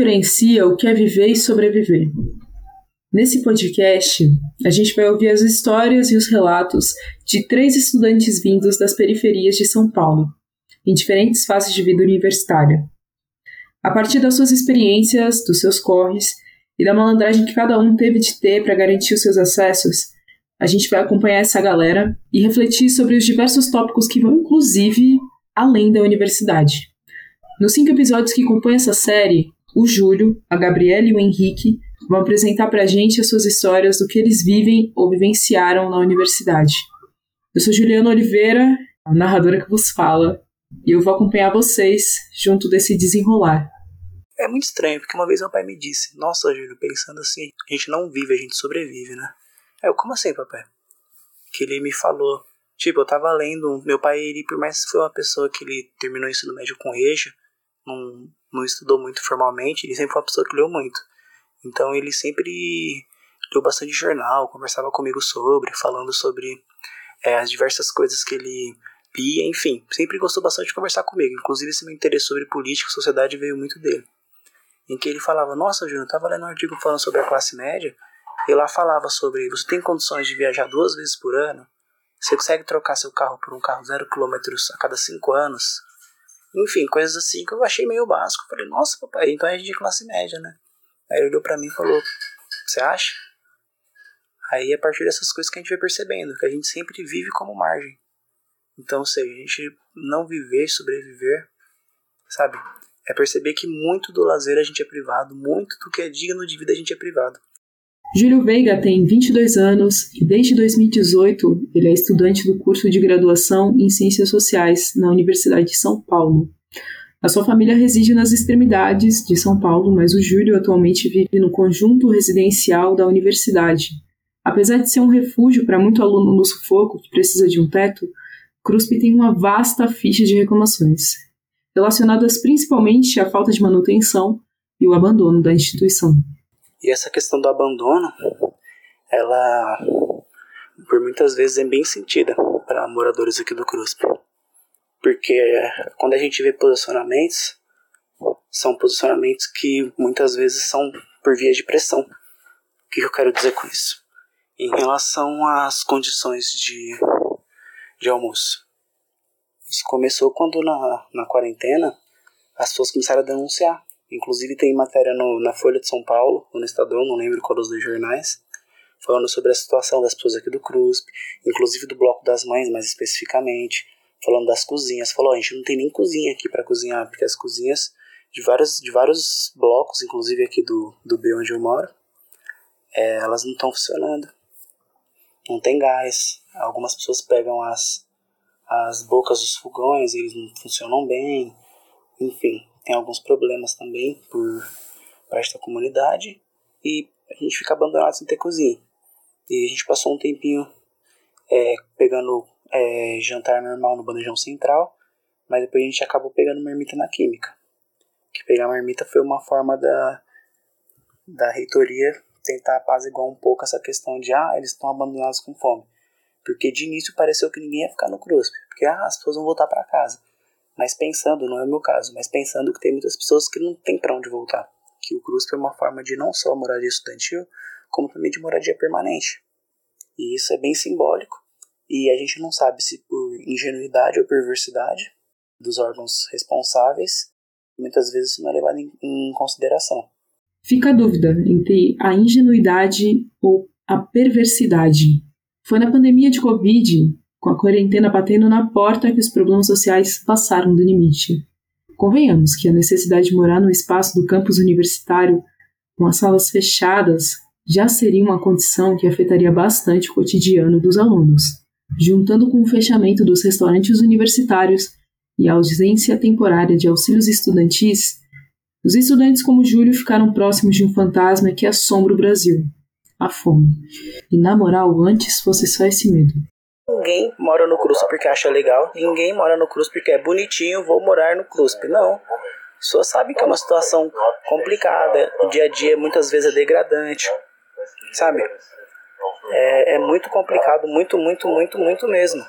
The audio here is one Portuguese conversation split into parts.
Diferencia o que é viver e sobreviver? Nesse podcast, a gente vai ouvir as histórias e os relatos de três estudantes vindos das periferias de São Paulo, em diferentes fases de vida universitária. A partir das suas experiências, dos seus corres e da malandragem que cada um teve de ter para garantir os seus acessos, a gente vai acompanhar essa galera e refletir sobre os diversos tópicos que vão, inclusive, além da universidade. Nos cinco episódios que compõem essa série, o Júlio, a Gabriela e o Henrique vão apresentar para a gente as suas histórias do que eles vivem ou vivenciaram na universidade. Eu sou Juliana Oliveira, a narradora que vos fala, e eu vou acompanhar vocês junto desse desenrolar. É muito estranho, porque uma vez meu pai me disse: Nossa, Júlio, pensando assim, a gente não vive, a gente sobrevive, né? Eu, como assim, papai? Que ele me falou. Tipo, eu tava lendo. Meu pai, ele, por mais que foi uma pessoa que ele terminou o ensino médio com EJA, não, não estudou muito formalmente, ele sempre foi uma pessoa que leu muito. Então ele sempre leu bastante jornal, conversava comigo sobre, falando sobre é, as diversas coisas que ele via, enfim, sempre gostou bastante de conversar comigo. Inclusive esse meu interesse sobre política e sociedade veio muito dele. Em que ele falava, nossa Júnior, eu tava lendo um artigo falando sobre a classe média, e lá falava sobre, você tem condições de viajar duas vezes por ano? Você consegue trocar seu carro por um carro zero quilômetros a cada cinco anos? Enfim, coisas assim que eu achei meio básico. Falei, nossa papai, então é de classe média, né? Aí ele olhou para mim e falou: Você acha? Aí a partir dessas coisas que a gente vai percebendo, que a gente sempre vive como margem. Então, se a gente não viver, sobreviver, sabe? É perceber que muito do lazer a gente é privado, muito do que é digno de vida a gente é privado. Júlio Veiga tem 22 anos e desde 2018 ele é estudante do curso de graduação em Ciências Sociais na Universidade de São Paulo. A sua família reside nas extremidades de São Paulo, mas o Júlio atualmente vive no conjunto residencial da universidade. Apesar de ser um refúgio para muito aluno no sufoco que precisa de um teto, CRUSP tem uma vasta ficha de reclamações, relacionadas principalmente à falta de manutenção e o abandono da instituição. E essa questão do abandono, ela por muitas vezes é bem sentida para moradores aqui do CRUSP. Porque quando a gente vê posicionamentos, são posicionamentos que muitas vezes são por via de pressão. O que eu quero dizer com isso? Em relação às condições de, de almoço. Isso começou quando na, na quarentena as pessoas começaram a denunciar. Inclusive tem matéria no, na Folha de São Paulo, ou no Estadão, não lembro qual dos dois jornais, falando sobre a situação das pessoas aqui do CRUSP, inclusive do Bloco das Mães, mais especificamente, falando das cozinhas. Falou, a gente não tem nem cozinha aqui para cozinhar, porque as cozinhas de vários, de vários blocos, inclusive aqui do, do B onde eu moro, é, elas não estão funcionando. Não tem gás. Algumas pessoas pegam as, as bocas dos fogões, eles não funcionam bem. Enfim, tem alguns problemas também por parte da comunidade e a gente fica abandonado sem ter cozinha. E a gente passou um tempinho é, pegando é, jantar normal no bandejão central, mas depois a gente acabou pegando marmita na química. Que pegar marmita foi uma forma da, da reitoria tentar apaziguar um pouco essa questão de ah, eles estão abandonados com fome. Porque de início pareceu que ninguém ia ficar no CRUSP, porque ah, as pessoas vão voltar para casa. Mas pensando, não é o meu caso, mas pensando que tem muitas pessoas que não tem para onde voltar. Que o CRUSP é uma forma de não só moradia estudantil, como também de moradia permanente. E isso é bem simbólico e a gente não sabe se por ingenuidade ou perversidade dos órgãos responsáveis, muitas vezes isso não é levado em, em consideração. Fica a dúvida entre a ingenuidade ou a perversidade. Foi na pandemia de Covid, com a quarentena batendo na porta, que os problemas sociais passaram do limite. Convenhamos que a necessidade de morar no espaço do campus universitário, com as salas fechadas, já seria uma condição que afetaria bastante o cotidiano dos alunos juntando com o fechamento dos restaurantes universitários e a ausência temporária de auxílios estudantis, os estudantes como Júlio ficaram próximos de um fantasma que assombra o Brasil, a fome. E na moral, antes fosse só esse medo. Ninguém mora no CRUSP porque acha legal, ninguém mora no CRUSP porque é bonitinho, vou morar no CRUSP. Não. As pessoas sabem que é uma situação complicada, o dia a dia muitas vezes é degradante, sabe? é, é muito complicado, muito, muito, muito, muito mesmo.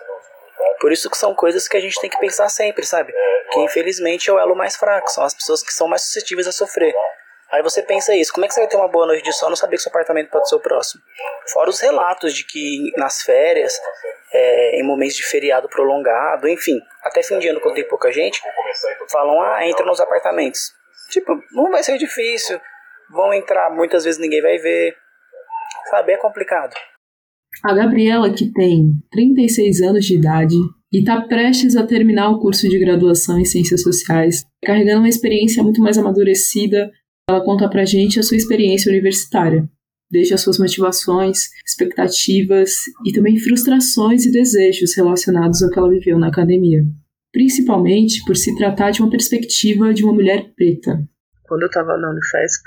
Por isso que são coisas que a gente tem que pensar sempre, sabe? Que infelizmente é o elo mais fraco, são as pessoas que são mais suscetíveis a sofrer. Aí você pensa isso, como é que você vai ter uma boa noite de sono saber que seu apartamento pode ser o próximo? Fora os relatos de que nas férias, é, em momentos de feriado prolongado, enfim, até fim de ano quando tem pouca gente, falam, ah, entra nos apartamentos. Tipo, não vai ser difícil, vão entrar, muitas vezes ninguém vai ver, sabe, é complicado. A Gabriela, que tem 36 anos de idade e está prestes a terminar o curso de graduação em Ciências Sociais, carregando uma experiência muito mais amadurecida ela conta pra gente a sua experiência universitária, desde as suas motivações, expectativas e também frustrações e desejos relacionados ao que ela viveu na academia, principalmente por se tratar de uma perspectiva de uma mulher preta. Quando eu estava na Unifesp,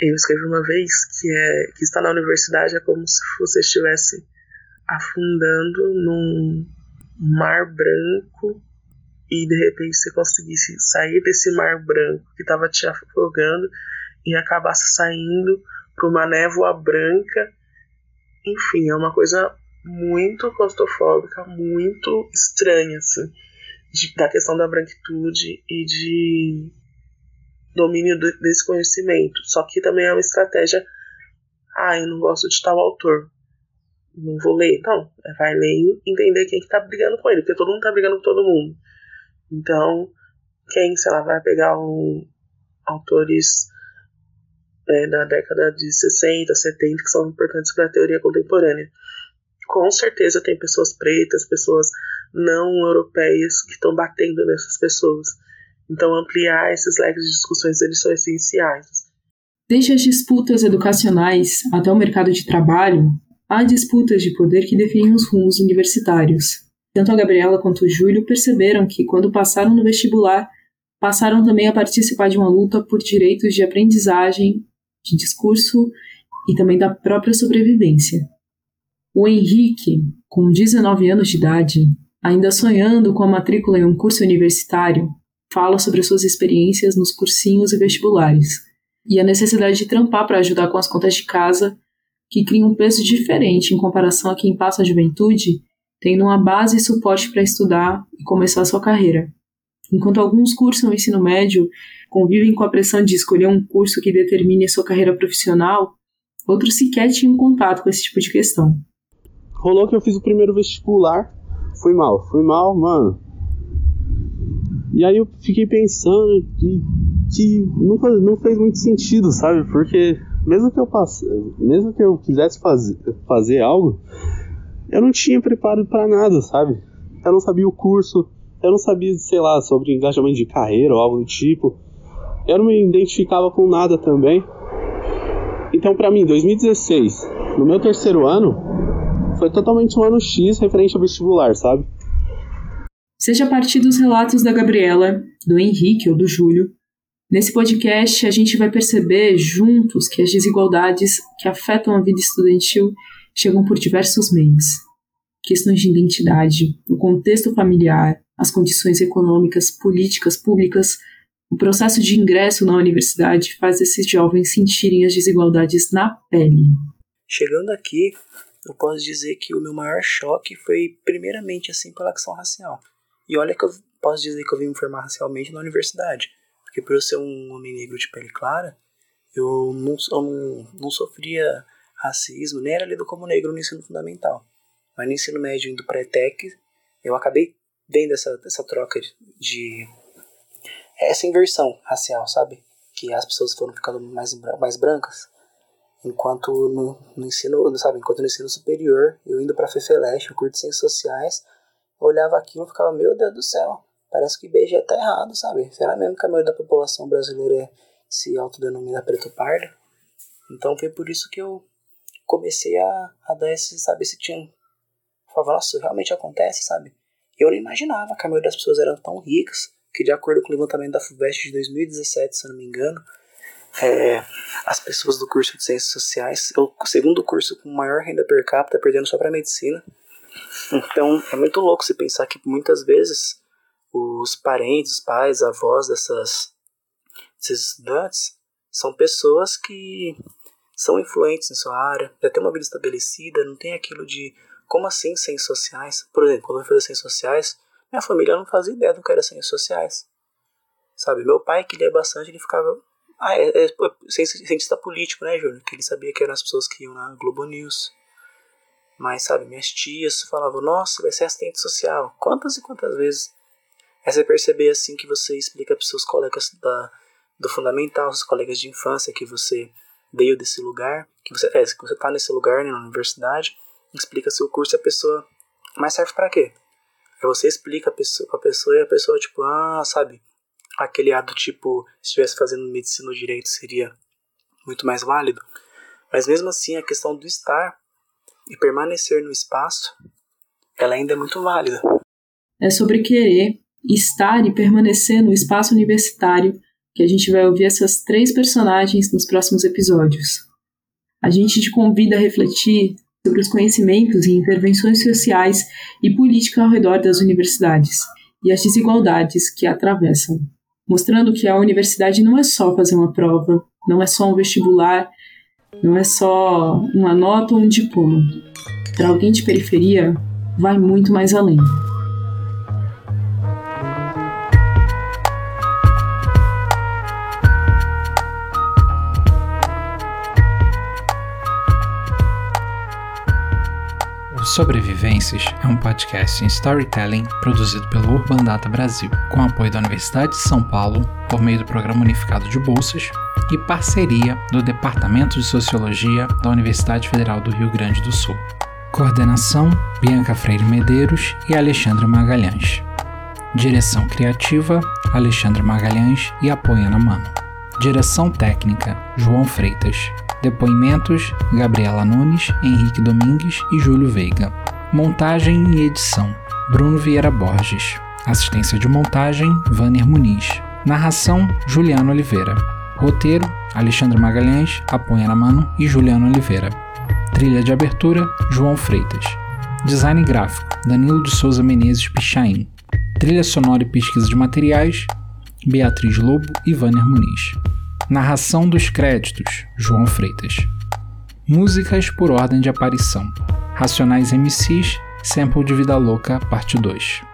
eu escrevi uma vez que é que estar na universidade é como se você estivesse afundando num mar branco e de repente você conseguisse sair desse mar branco que estava te afogando e acabasse saindo para uma névoa branca. Enfim, é uma coisa muito claustrofóbica, muito estranha, assim, de, da questão da branquitude e de domínio do, desse conhecimento. Só que também é uma estratégia. Ah, eu não gosto de tal autor. Não vou ler. Não, vai ler e entender quem que tá brigando com ele, porque todo mundo tá brigando com todo mundo. Então, quem, sei lá, vai pegar um, autores da década de 60, 70 que são importantes para a teoria contemporânea. Com certeza tem pessoas pretas, pessoas não europeias que estão batendo nessas pessoas. Então, ampliar esses leques de discussões eles são essenciais. Desde as disputas educacionais até o mercado de trabalho, há disputas de poder que definem os rumos universitários. Tanto a Gabriela quanto o Júlio perceberam que, quando passaram no vestibular, passaram também a participar de uma luta por direitos de aprendizagem, de discurso e também da própria sobrevivência. O Henrique, com 19 anos de idade, ainda sonhando com a matrícula em um curso universitário, fala sobre suas experiências nos cursinhos e vestibulares e a necessidade de trampar para ajudar com as contas de casa, que cria um peso diferente em comparação a quem passa a juventude tendo uma base e suporte para estudar e começar sua carreira. Enquanto alguns cursam o ensino médio, convivem com a pressão de escolher um curso que determine a sua carreira profissional, outros sequer tinham contato com esse tipo de questão. Rolou que eu fiz o primeiro vestibular, fui mal, fui mal, mano. E aí eu fiquei pensando que, que não, faz, não fez muito sentido, sabe? Porque mesmo que eu passe, mesmo que eu quisesse fazer algo, eu não tinha preparo para nada, sabe? Eu não sabia o curso, eu não sabia, sei lá, sobre engajamento de carreira ou algo do tipo. Eu não me identificava com nada também. Então, para mim, 2016, no meu terceiro ano, foi totalmente um ano X referente ao vestibular, sabe? Seja a partir dos relatos da Gabriela, do Henrique ou do Júlio, nesse podcast a gente vai perceber juntos que as desigualdades que afetam a vida estudantil chegam por diversos meios. Questões de identidade, o contexto familiar, as condições econômicas, políticas, públicas, o processo de ingresso na universidade faz esses jovens sentirem as desigualdades na pele. Chegando aqui, eu posso dizer que o meu maior choque foi, primeiramente, assim, pela questão racial. E olha que eu posso dizer que eu vim me formar racialmente na universidade. Porque por eu ser um homem negro de pele clara, eu não, eu não, não sofria racismo, nem era lido como negro no ensino fundamental. Mas no ensino médio, indo para ETEC, eu acabei vendo essa, essa troca de. essa inversão racial, sabe? Que as pessoas foram ficando mais, mais brancas. Enquanto no, no ensino, sabe, enquanto no ensino superior, eu indo para FEFELESH, o curso de Ciências Sociais, eu olhava aquilo e ficava, meu Deus do céu, parece que IBGE tá errado, sabe? Será mesmo que a maioria da população brasileira é, se autodenomina preto pardo? Então foi por isso que eu comecei a, a dar esse, sabe, esse tinha falava, nossa, isso realmente acontece, sabe? Eu não imaginava que a maioria das pessoas eram tão ricas, que de acordo com o levantamento da FUVEST de 2017, se eu não me engano, é, as pessoas do curso de Ciências Sociais, é o segundo curso com maior renda per capita, perdendo só para medicina. Então, é muito louco se pensar que muitas vezes os parentes, os pais, avós dessas, desses estudantes são pessoas que são influentes em sua área, já tem uma vida estabelecida, não tem aquilo de como assim ciências sociais? Por exemplo, quando eu fui fazer ciências sociais, minha família não fazia ideia do que era ciências sociais. Sabe, meu pai, que lia bastante, ele ficava. Ah, é, é, é cientista político, né, Júnior? Que ele sabia que eram as pessoas que iam na Globo News. Mas, sabe, minhas tias falavam, nossa, vai ser assistente social. Quantas e quantas vezes é você perceber, assim, que você explica para seus colegas da, do fundamental, seus colegas de infância, que você veio desse lugar, que você é, que você tá nesse lugar, né, na universidade, explica seu curso e a pessoa. Mas serve para quê? Aí você explica a pessoa, pra pessoa e a pessoa, tipo, ah, sabe, aquele ato, tipo, se estivesse fazendo medicina ou direito seria muito mais válido. Mas mesmo assim, a questão do estar e permanecer no espaço, ela ainda é muito válida. É sobre querer estar e permanecer no espaço universitário que a gente vai ouvir essas três personagens nos próximos episódios. A gente te convida a refletir sobre os conhecimentos e intervenções sociais e política ao redor das universidades e as desigualdades que a atravessam, mostrando que a universidade não é só fazer uma prova, não é só um vestibular não é só uma nota ou um diploma. Para alguém de periferia, vai muito mais além. Sobrevivências é um podcast em storytelling produzido pelo Urban Data Brasil, com apoio da Universidade de São Paulo, por meio do Programa Unificado de Bolsas e parceria do Departamento de Sociologia da Universidade Federal do Rio Grande do Sul. Coordenação: Bianca Freire Medeiros e Alexandre Magalhães. Direção criativa: Alexandre Magalhães e Apoiana Mano. Direção técnica: João Freitas. Depoimentos: Gabriela Nunes, Henrique Domingues e Júlio Veiga. Montagem e edição: Bruno Vieira Borges. Assistência de montagem: Vanner Muniz. Narração: Juliano Oliveira. Roteiro: Alexandre Magalhães, Apoiana Mano e Juliano Oliveira. Trilha de abertura: João Freitas. Design gráfico: Danilo de Souza Menezes Pichain. Trilha sonora e pesquisa de materiais: Beatriz Lobo e Vanner Muniz. Narração dos créditos: João Freitas. Músicas por ordem de aparição: Racionais MCs, Sample de Vida Louca, Parte 2.